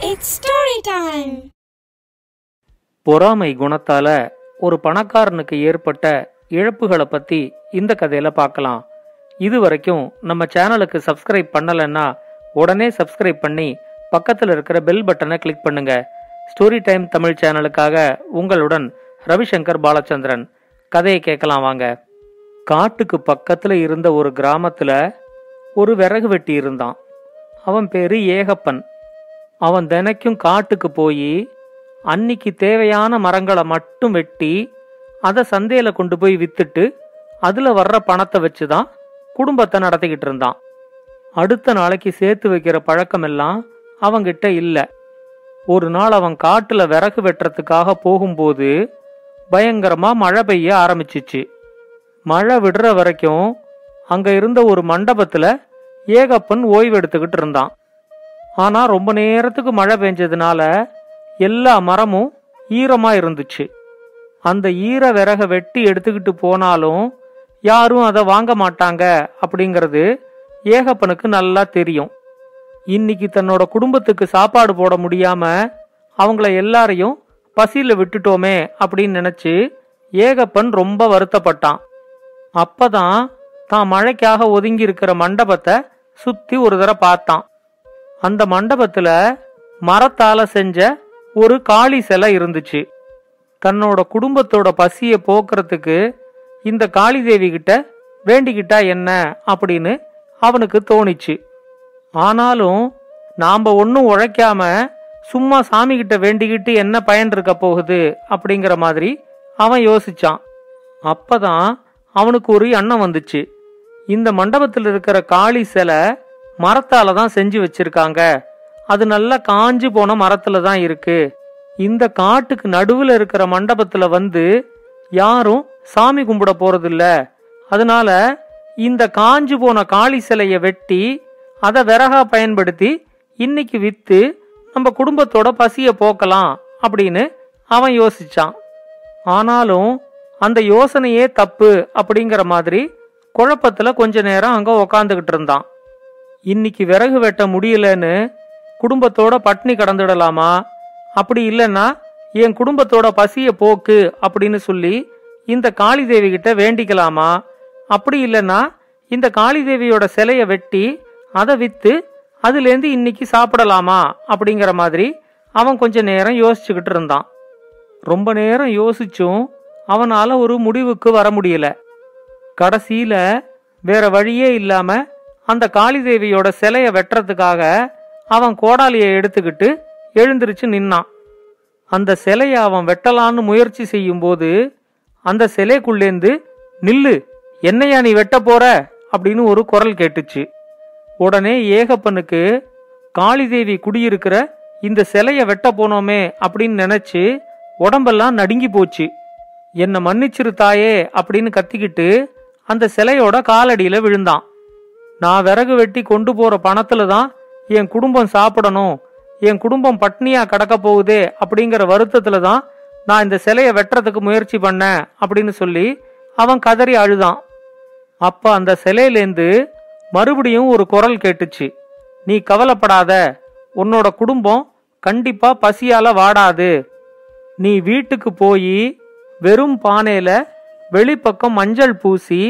It's story time பொறாமை குணத்தால ஒரு பணக்காரனுக்கு ஏற்பட்ட இழப்புகளை பத்தி இந்த கதையில பார்க்கலாம். இது வரைக்கும் நம்ம சேனலுக்கு சப்ஸ்கிரைப் பண்ணலைன்னா உடனே சப்ஸ்கிரைப் பண்ணி பக்கத்தில் இருக்கிற பெல் பட்டனை கிளிக் பண்ணுங்க. ஸ்டோரி டைம் தமிழ் சேனலுக்காக உங்களுடன் ரவிசங்கர் பாலச்சந்திரன். கதையை கேட்கலாம் வாங்க. காட்டுக்கு பக்கத்தில் இருந்த ஒரு கிராமத்தில் ஒரு விறகு வெட்டி இருந்தான் அவன் பேரு ஏகப்பன். அவன் தினைக்கும் காட்டுக்கு போய் அன்னிக்கு தேவையான மரங்களை மட்டும் வெட்டி அதை சந்தையில கொண்டு போய் வித்துட்டு அதுல வர்ற பணத்தை வச்சு தான் குடும்பத்தை நடத்திக்கிட்டு இருந்தான். அடுத்த நாளைக்கு சேர்த்து வைக்கிற பழக்கமெல்லாம் அவங்கிட்ட இல்ல. ஒரு நாள் அவன் காட்டுல விறகு வெட்டுறதுக்காக போகும்போது பயங்கரமா மழை பெய்ய ஆரம்பிச்சிச்சு. மழை விடுற வரைக்கும் அங்க இருந்த ஒரு மண்டபத்துல ஏகப்பன் ஓய்வு எடுத்துக்கிட்டு இருந்தான். ஆனா ரொம்ப நேரத்துக்கு மழை பெஞ்சதுனால எல்லா மரமும் ஈரமா இருந்துச்சு. அந்த ஈர விறக வெட்டி எடுத்துக்கிட்டு போனாலும் யாரும் அதை வாங்க மாட்டாங்க அப்படிங்கிறது ஏகப்பனுக்கு நல்லா தெரியும். இன்னைக்கு தன்னோட குடும்பத்துக்கு சாப்பாடு போட முடியாம அவங்கள எல்லாரையும் பசியில விட்டுட்டோமே அப்படின்னு நினைச்சு ஏகப்பன் ரொம்ப வருத்தப்பட்டான். அப்பதான் தான் மழைக்காக ஒதுங்கி இருக்கிற மண்டபத்தை சுத்தி ஒரு தடவை பார்த்தான். அந்த மண்டபத்துல மரத்தால செஞ்ச ஒரு காளி சிலை இருந்துச்சு. தன்னோட குடும்பத்தோட பசிய போக்குறதுக்கு இந்த காளி தேவி கிட்ட வேண்டிக்கிட்டா என்ன அப்படின்னு அவனுக்கு தோணிச்சு. ஆனாலும் நாம ஒன்னும் உழைக்காம சும்மா சாமி கிட்ட வேண்டிக்கிட்டு என்ன பயன் இருக்க போகுது அப்படிங்கிற மாதிரி அவன் யோசிச்சான். அப்பதான் அவனுக்கு ஒரு எண்ணம் வந்துச்சு. இந்த மண்டபத்தில் இருக்கிற காளி சிலை மரத்தால தான் செஞ்சு வச்சிருக்காங்க. அது நல்லா காஞ்சு போன மரத்துல தான் இருக்கு. இந்த காட்டுக்கு நடுவுல இருக்கிற மண்டபத்துல வந்து யாரும் சாமி கும்பிட போறதில்ல. அதனால இந்த காஞ்சு போன காளி சிலைய வெட்டி அதை விறகா பயன்படுத்தி இன்னைக்கு வித்து நம்ம குடும்பத்தோட பசிய போக்கலாம் அப்படின்னு அவன் யோசிச்சான். ஆனாலும் அந்த யோசனையே தப்பு அப்படிங்கிற மாதிரி குழப்பத்துல கொஞ்ச நேரம் அங்க உக்காந்துகிட்டு இருந்தான். இன்னைக்கு விறகு வெட்ட முடியலன்னு குடும்பத்தோட பட்னி கடந்துடலாமா? அப்படி இல்லைன்னா என் குடும்பத்தோட பசிய போக்கு அப்படின்னு சொல்லி இந்த காளி தேவி கிட்ட வேண்டிக்கலாமா? அப்படி இல்லைன்னா இந்த காளி தேவியோட சிலைய வெட்டி அதை வித்து அதுலேருந்து இன்னைக்கு சாப்பிடலாமா? அப்படிங்கிற மாதிரி அவன் கொஞ்ச நேரம் யோசிச்சுக்கிட்டு இருந்தான். ரொம்ப நேரம் யோசிச்சும் அவனால ஒரு முடிவுக்கு வர முடியல. கடைசியில வேற வழியே இல்லாம அந்த காளி தேவியோட சிலைய வெட்டுறதுக்காக அவன் கோடாலியை எடுத்துக்கிட்டு எழுந்திருச்சு நின்னான். அந்த சிலையை அவன் வெட்டலான்னு முயற்சி செய்யும்போது அந்த சிலைக்குள்ளேந்து நில்லு என்னையா நீ வெட்ட போற? அப்படின்னு ஒரு குரல் கேட்டுச்சு. உடனே ஏகப்பனுக்கு காளிதேவி குடியிருக்கிற இந்த சிலைய வெட்ட போனோமே அப்படின்னு நினைச்சு உடம்பெல்லாம் நடுங்கி போச்சு. என்ன மன்னிச்சிரு தாயே அப்படின்னு கத்திக்கிட்டு அந்த சிலையோட காலடியில விழுந்தான். நான் விறகு வெட்டி கொண்டு போற பணத்துல தான் என் குடும்பம் சாப்பிடணும் என் குடும்பம் பட்னியா கடக்க போகுதே அப்படிங்கிற வருத்தத்துல தான் நான் இந்த சிலையை வெட்டுறதுக்கு முயற்சி பண்ணேன் அப்படின்னு சொல்லி அவன் கதறி அழுதான். அப்ப அந்த சிலையிலேருந்து மறுபடியும் ஒரு குரல் கேட்டுச்சு. நீ கவலைப்படாத உன்னோட குடும்பம் கண்டிப்பா பசியால வாடாது. நீ வீட்டுக்கு போய் வெறும் பானையில வெளிப்பக்கம் மஞ்சள் பூசி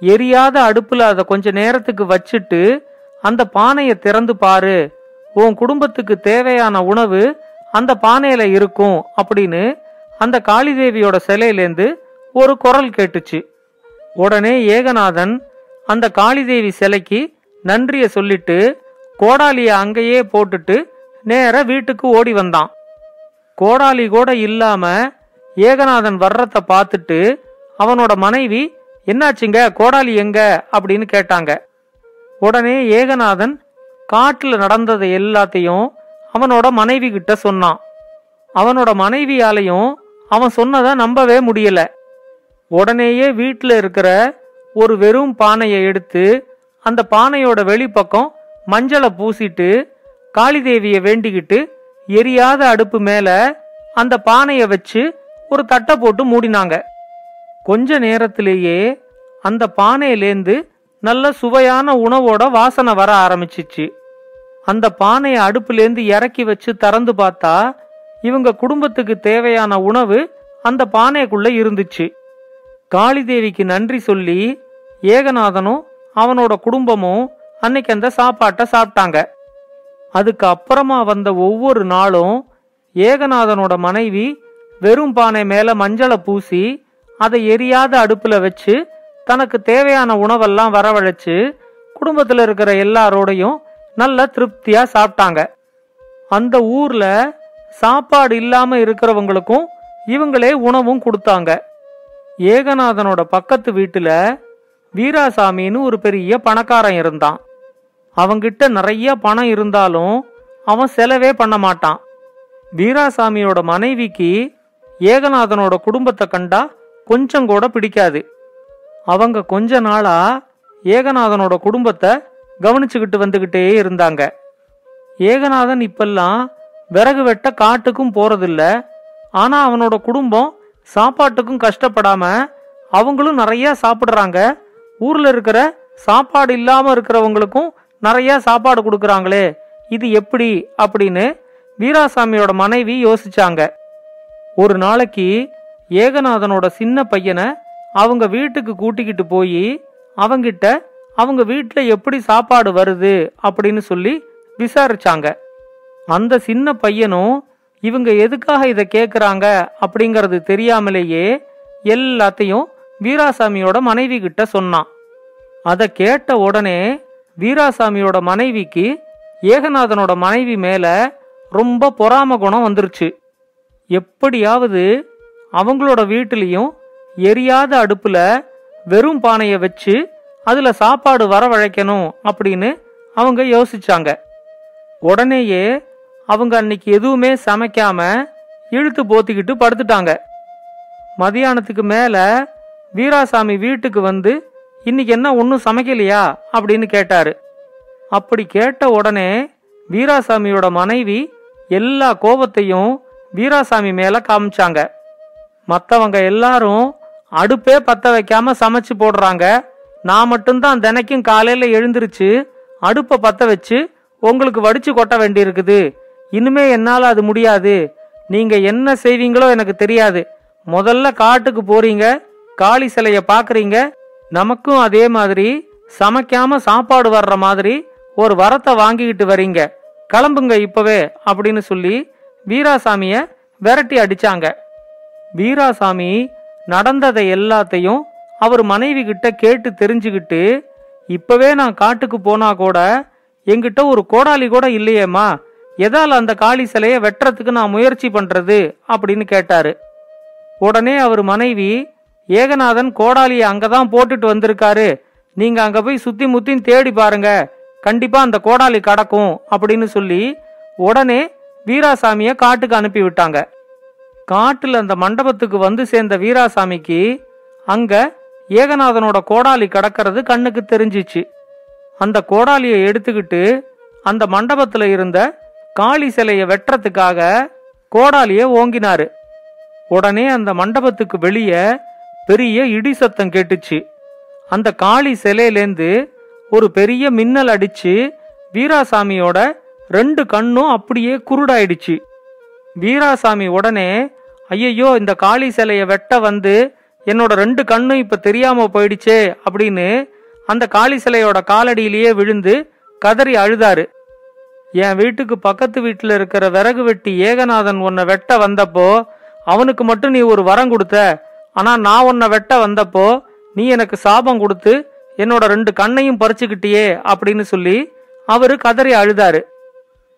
எரியாத அடுப்புல அதை கொஞ்ச நேரத்துக்கு வச்சுட்டு அந்த பானையை திறந்து பாரு. உன் குடும்பத்துக்கு தேவையான உணவு அந்த பானையில இருக்கும் அப்படின்னு அந்த காளிதேவியோட சிலையிலேந்து ஒரு குரல் கேட்டுச்சு. உடனே ஏகநாதன் அந்த காளிதேவி சிலைக்கு நன்றிய சொல்லிட்டு கோடாலிய அங்கேயே போட்டுட்டு நேர வீட்டுக்கு ஓடி வந்தான். கோடாலி கூட இல்லாம ஏகநாதன் வர்றத பார்த்துட்டு அவனோட மனைவி என்னாச்சுங்க? கோடாலி எங்க? அப்படின்னு கேட்டாங்க. உடனே ஏகநாதன் காட்டில் நடந்ததை எல்லாத்தையும் அவனோட மனைவி கிட்ட சொன்னான். அவனோட மனைவியாலையும் அவன் சொன்னதை நம்பவே முடியல. உடனேயே வீட்டில் இருக்கிற ஒரு வெறும் பானையை எடுத்து அந்த பானையோட வெளிப்பக்கம் மஞ்சளை பூசிட்டு காளிதேவியை வேண்டிக்கிட்டு எரியாத அடுப்பு மேல அந்த பானையை வச்சு ஒரு தட்டை போட்டு மூடினாங்க. கொஞ்ச நேரத்திலேயே அந்த பானையிலேந்து நல்ல சுவையான உணவோட வாசனை வர ஆரம்பிச்சிச்சு. அந்த பானையை அடுப்புலேருந்து இறக்கி வச்சு திறந்து பார்த்தா இவங்க குடும்பத்துக்கு தேவையான உணவு அந்த பானைக்குள்ள இருந்துச்சு. காளிதேவிக்கு நன்றி சொல்லி ஏகநாதனும் அவனோட குடும்பமும் அன்னைக்கு அந்த சாப்பாட்டை சாப்பிட்டாங்க. அதுக்கு அப்புறமா வந்த ஒவ்வொரு நாளும் ஏகநாதனோட மனைவி வெறும் பானை மேல மஞ்சளை பூசி அதை எரியாத அடுப்புல வச்சு தனக்கு தேவையான உணவெல்லாம் வரவழைச்சு குடும்பத்தில் இருக்கிற எல்லாரோடையும் நல்ல திருப்தியா சாப்பிட்டாங்க. அந்த ஊர்ல சாப்பாடு இல்லாம இருக்கிறவங்களுக்கும் இவங்களே உணவும் கொடுத்தாங்க. ஏகநாதனோட பக்கத்து வீட்டுல வீராசாமின்னு ஒரு பெரிய பணக்காரன் இருந்தான். அவங்கிட்ட நிறைய பணம் இருந்தாலும் அவன் செலவே பண்ண மாட்டான். வீராசாமியோட மனைவிக்கு ஏகநாதனோட குடும்பத்தை கண்டா கொஞ்சம் கூட பிடிக்காது. அவங்க கொஞ்ச நாளா ஏகநாதனோட குடும்பத்தை கவனிச்சுக்கிட்டு வந்துகிட்டே இருந்தாங்க. ஏகநாதன் இப்பெல்லாம் விறகு வெட்ட காட்டுக்கும் போறதில்ல. ஆனா அவனோட குடும்பம் சாப்பாட்டுக்கும் கஷ்டப்படாம அவங்களும் நிறைய சாப்பிடுறாங்க. ஊர்ல இருக்கிற சாப்பாடு இல்லாம இருக்கிறவங்களுக்கும் நிறைய சாப்பாடு கொடுக்கறாங்களே இது எப்படி அப்படின்னு வீராசாமியோட மனைவி யோசிச்சாங்க. ஒரு நாளைக்கு ஏகநாதனோட சின்ன பையனை அவங்க வீட்டுக்கு கூட்டிக்கிட்டு போய் அவங்கிட்ட அவங்க வீட்டில் எப்படி சாப்பாடு வருது? அப்படின்னு சொல்லி விசாரிச்சாங்க. அந்த சின்ன பையனும் இவங்க எதுக்காக இதை கேட்குறாங்க அப்படிங்கிறது தெரியாமலேயே எல்லாத்தையும் வீராசாமியோட மனைவி கிட்ட சொன்னான். அதை கேட்ட உடனே வீராசாமியோட மனைவிக்கு ஏகநாதனோட மனைவி மேலே ரொம்ப பொறாம குணம் வந்துருச்சு. எப்படியாவது அவங்களோட வீட்டிலையும் எரியாத அடுப்புல வெறும் பானைய வச்சு அதுல சாப்பாடு வரவழைக்கணும் அப்படின்னு அவங்க யோசிச்சாங்க. உடனேயே அவங்க அன்னைக்கு எதுவுமே சமைக்காம இழுத்து போத்திக்கிட்டு படுத்துட்டாங்க. மதியானத்துக்கு மேல வீராசாமி வீட்டுக்கு வந்து இன்னைக்கு என்ன ஒன்றும் சமைக்கலையா? அப்படின்னு கேட்டாரு. அப்படி கேட்ட உடனே வீராசாமியோட மனைவி எல்லா கோபத்தையும் வீராசாமி மேல காமிச்சாங்க. மற்றவங்க எல்லாரும் அடுப்பே பற்ற வைக்காம சமைச்சு போடுறாங்க. நான் மட்டும்தான் தினைக்கும் காலையில் எழுந்திருச்சு அடுப்பை பற்ற வச்சு உங்களுக்கு வடிச்சு கொட்ட வேண்டியிருக்குது. இனிமே என்னால் அது முடியாது. நீங்கள் என்ன செய்வீங்களோ எனக்கு தெரியாது. முதல்ல காட்டுக்கு போறீங்க. காளி சிலைய பார்க்குறீங்க நமக்கும் அதே மாதிரி சமைக்காம சாப்பாடு வர்ற மாதிரி ஒரு வரத்தை வாங்கிக்கிட்டு வரீங்க. கிளம்புங்க இப்பவே அப்படின்னு சொல்லி வீராசாமிய விரட்டி அடிச்சாங்க. வீராசாமி நடந்ததை எல்லாத்தையும் அவர் மனைவி கிட்ட கேட்டு தெரிஞ்சுக்கிட்டு இப்பவே நான் காட்டுக்கு போனா கூட எங்கிட்ட ஒரு கோடாலி கூட இல்லையேம்மா. எதால் அந்த காளி சிலையை வெட்டுறதுக்கு நான் முயற்சி பண்றது? அப்படின்னு கேட்டாரு. உடனே அவர் மனைவி ஏகநாதன் கோடாலியை அங்கதான் போட்டுட்டு வந்திருக்காரு. நீங்க அங்க போய் சுத்தி முத்தி தேடி பாருங்க. கண்டிப்பா அந்த கோடாலி கடக்கும் அப்படின்னு சொல்லி உடனே வீராசாமிய காட்டுக்கு அனுப்பி விட்டாங்க. காட்டில் அந்த மண்டபத்துக்கு வந்து சேர்ந்த வீராசாமிக்கு அங்க ஏகநாதனோட கோடாலி கடக்கிறது கண்ணுக்கு தெரிஞ்சிச்சு. அந்த கோடாலியை எடுத்துக்கிட்டு அந்த மண்டபத்தில் இருந்த காளி சிலையை வெட்டுறதுக்காக கோடாலியை ஓங்கினாரு. உடனே அந்த மண்டபத்துக்கு வெளியே பெரிய இடி சத்தம் கேட்டுச்சு. அந்த காளி சிலையிலேந்து ஒரு பெரிய மின்னல் அடிச்சு வீராசாமியோட ரெண்டு கண்ணும் அப்படியே குருடாயிடுச்சு. வீராசாமி உடனே ஐயையோ இந்த காளி சிலையை வெட்ட வந்து என்னோட ரெண்டு கண்ணும் இப்ப தெரியாம போயிடுச்சே அப்படின்னு அந்த காளி சிலையோட காலடியிலேயே விழுந்து கதறி அழுதாரு. என் வீட்டுக்கு பக்கத்து வீட்டுல இருக்கிற விறகு வெட்டி ஏகநாதன் உன்னை வெட்ட வந்தப்போ அவனுக்கு மட்டும் நீ ஒரு வரம் கொடுத்த. ஆனா நான் உன்னை வெட்ட வந்தப்போ நீ எனக்கு சாபம் கொடுத்து என்னோட ரெண்டு கண்ணையும் பறிச்சுக்கிட்டியே அப்படின்னு சொல்லி அவரு கதறி அழுதாரு.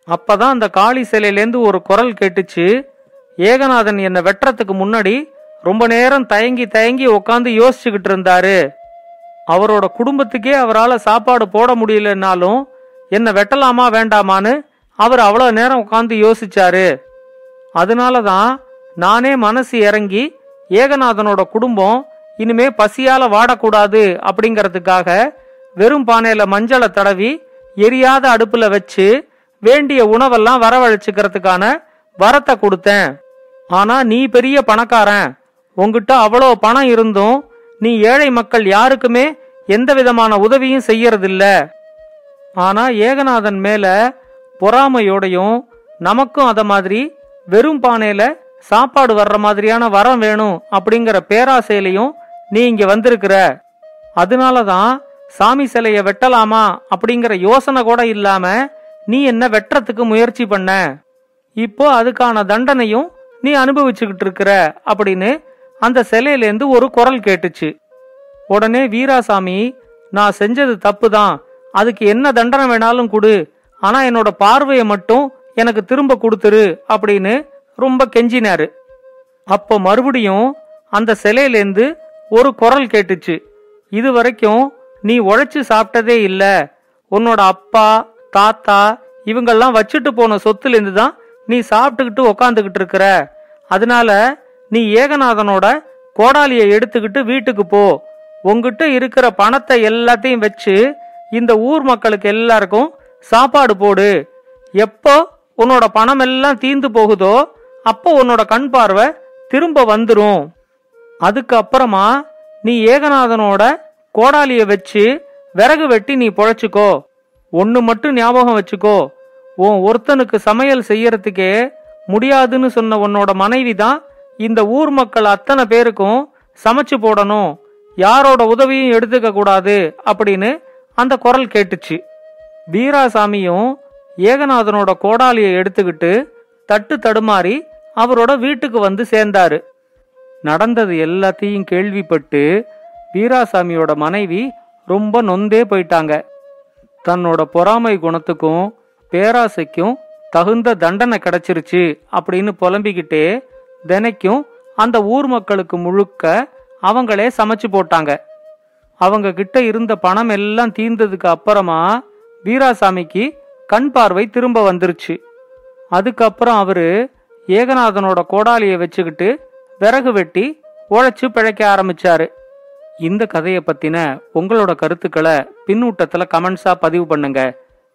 அப்பதான் அந்த காளி சிலையிலேருந்து ஒரு குரல் கேட்டுச்சு. ஏகநாதன் என்னை வெட்டுறதுக்கு முன்னாடி ரொம்ப நேரம் தயங்கி தயங்கி உட்காந்து யோசிச்சுக்கிட்டு இருந்தாரு. அவரோட குடும்பத்துக்கே அவரால் சாப்பாடு போட முடியலன்னாலும் என்னை வெட்டலாமா வேண்டாமான்னு அவர் அவ்வளோ நேரம் உட்காந்து யோசிச்சாரு. அதனால தான் நானே மனசு இறங்கி ஏகநாதனோட குடும்பம் இனிமே பசியால வாடக்கூடாது அப்படிங்கிறதுக்காக வெறும் பானையில மஞ்சளை தடவி எரியாத அடுப்புல வச்சு வேண்டிய உணவெல்லாம் வரவழைச்சுக்கிறதுக்கான வரத்தை கொடுத்தேன். ஆனா நீ பெரிய பணக்காரன். உங்ககிட்ட அவ்வளோ பணம் இருந்தும் நீ ஏழை மக்கள் யாருக்குமே எந்த விதமான உதவியும் செய்யறதில்ல. ஆனா ஏகநாதன் மேல பொறாமையோடையும் நமக்கும் அத மாதிரி வெறும் பானையில சாப்பாடு வர்ற மாதிரியான வரம் வேணும் அப்படிங்கிற பேராசையிலையும் நீ இங்க வந்திருக்கிற. அதனாலதான் சாமி சிலைய வெட்டலாமா அப்படிங்கிற யோசனை கூட இல்லாம நீ என்ன வெட்டுறதுக்கு முயற்சி பண்ண. இப்போ அதுக்கான தண்டனையும் நீ அனுபவிச்சுக்கிட்டு இருக்கிற அப்படின்னு அந்த சிலையிலேருந்து ஒரு குரல் கேட்டுச்சு. உடனே வீராசாமி நான் செஞ்சது தப்பு தான் அதுக்கு என்ன தண்டனை வேணாலும் கொடு. ஆனா என்னோட பார்வையை மட்டும் எனக்கு திரும்ப கொடுத்துரு அப்படின்னு ரொம்ப கெஞ்சினாரு. அப்போ மறுபடியும் அந்த சிலையிலேருந்து ஒரு குரல் கேட்டுச்சு. இது வரைக்கும் நீ உழைச்சி சாப்பிட்டதே இல்லை. உன்னோட அப்பா தாத்தா இவங்கெல்லாம் வச்சுட்டு போன சொத்துலேருந்து தான் நீ சாப்பிட்டுக்கிட்டு உக்காந்துக்கிட்டு இருக்கிற. அதனால நீ ஏகநாதனோட கோடாலியை எடுத்துக்கிட்டு வீட்டுக்கு போ. உங்ககிட்ட இருக்கிற பணத்தை எல்லாத்தையும் வச்சு இந்த ஊர் மக்களுக்கு எல்லாருக்கும் சாப்பாடு போடு. எப்போ உன்னோட பணம் எல்லாம் தீந்து போகுதோ அப்போ உன்னோட கண் பார்வை திரும்ப வந்துடும் அதுக்கப்புறமா நீ ஏகநாதனோட கோடாலியை வச்சு விறகு வெட்டி நீ பொழைச்சிக்கோ. ஒன்று மட்டும் ஞாபகம் வச்சுக்கோ. உன் ஒருத்தனுக்கு சமையல் செய்யறதுக்கே முடியாதுன்னு சொன்ன உன்னோட மனைவி தான் இந்த ஊர் மக்கள் அத்தனை பேருக்கும் சமைச்சு போடணும். யாரோட உதவியும் எடுத்துக்க கூடாது அப்படின்னு அந்த குரல் கேட்டுச்சு. வீராசாமியும் ஏகநாதனோட கோடாலியை எடுத்துக்கிட்டு தட்டு தடுமாறி அவரோட வீட்டுக்கு வந்து சேர்ந்தாரு. நடந்தது எல்லாத்தையும் கேள்விப்பட்டு வீராசாமியோட மனைவி ரொம்ப நொந்தே போயிட்டாங்க. தன்னோட பொறாமை குணத்துக்கும் பேராசைக்கும் தகுந்த தண்டனை கிடைச்சிருச்சு அப்படின்னு புலம்பிக்கிட்டே தினைக்கும் அந்த ஊர் மக்களுக்கு முழுக்க அவங்களே சமைச்சு போட்டாங்க. அவங்க கிட்ட இருந்த பணம் எல்லாம் தீர்ந்ததுக்கு அப்புறமா வீராசாமிக்கு கண் பார்வை திரும்ப வந்துருச்சு. அதுக்கப்புறம் அவரு ஏகநாதனோட கோடாலியை வச்சுக்கிட்டு விறகு வெட்டி உழைச்சு பிழைக்க ஆரம்பிச்சாரு. இந்த கதையை பத்தின உங்களோட கருத்துக்களை பின்னூட்டத்துல கமெண்ட்ஸா பதிவு பண்ணுங்க.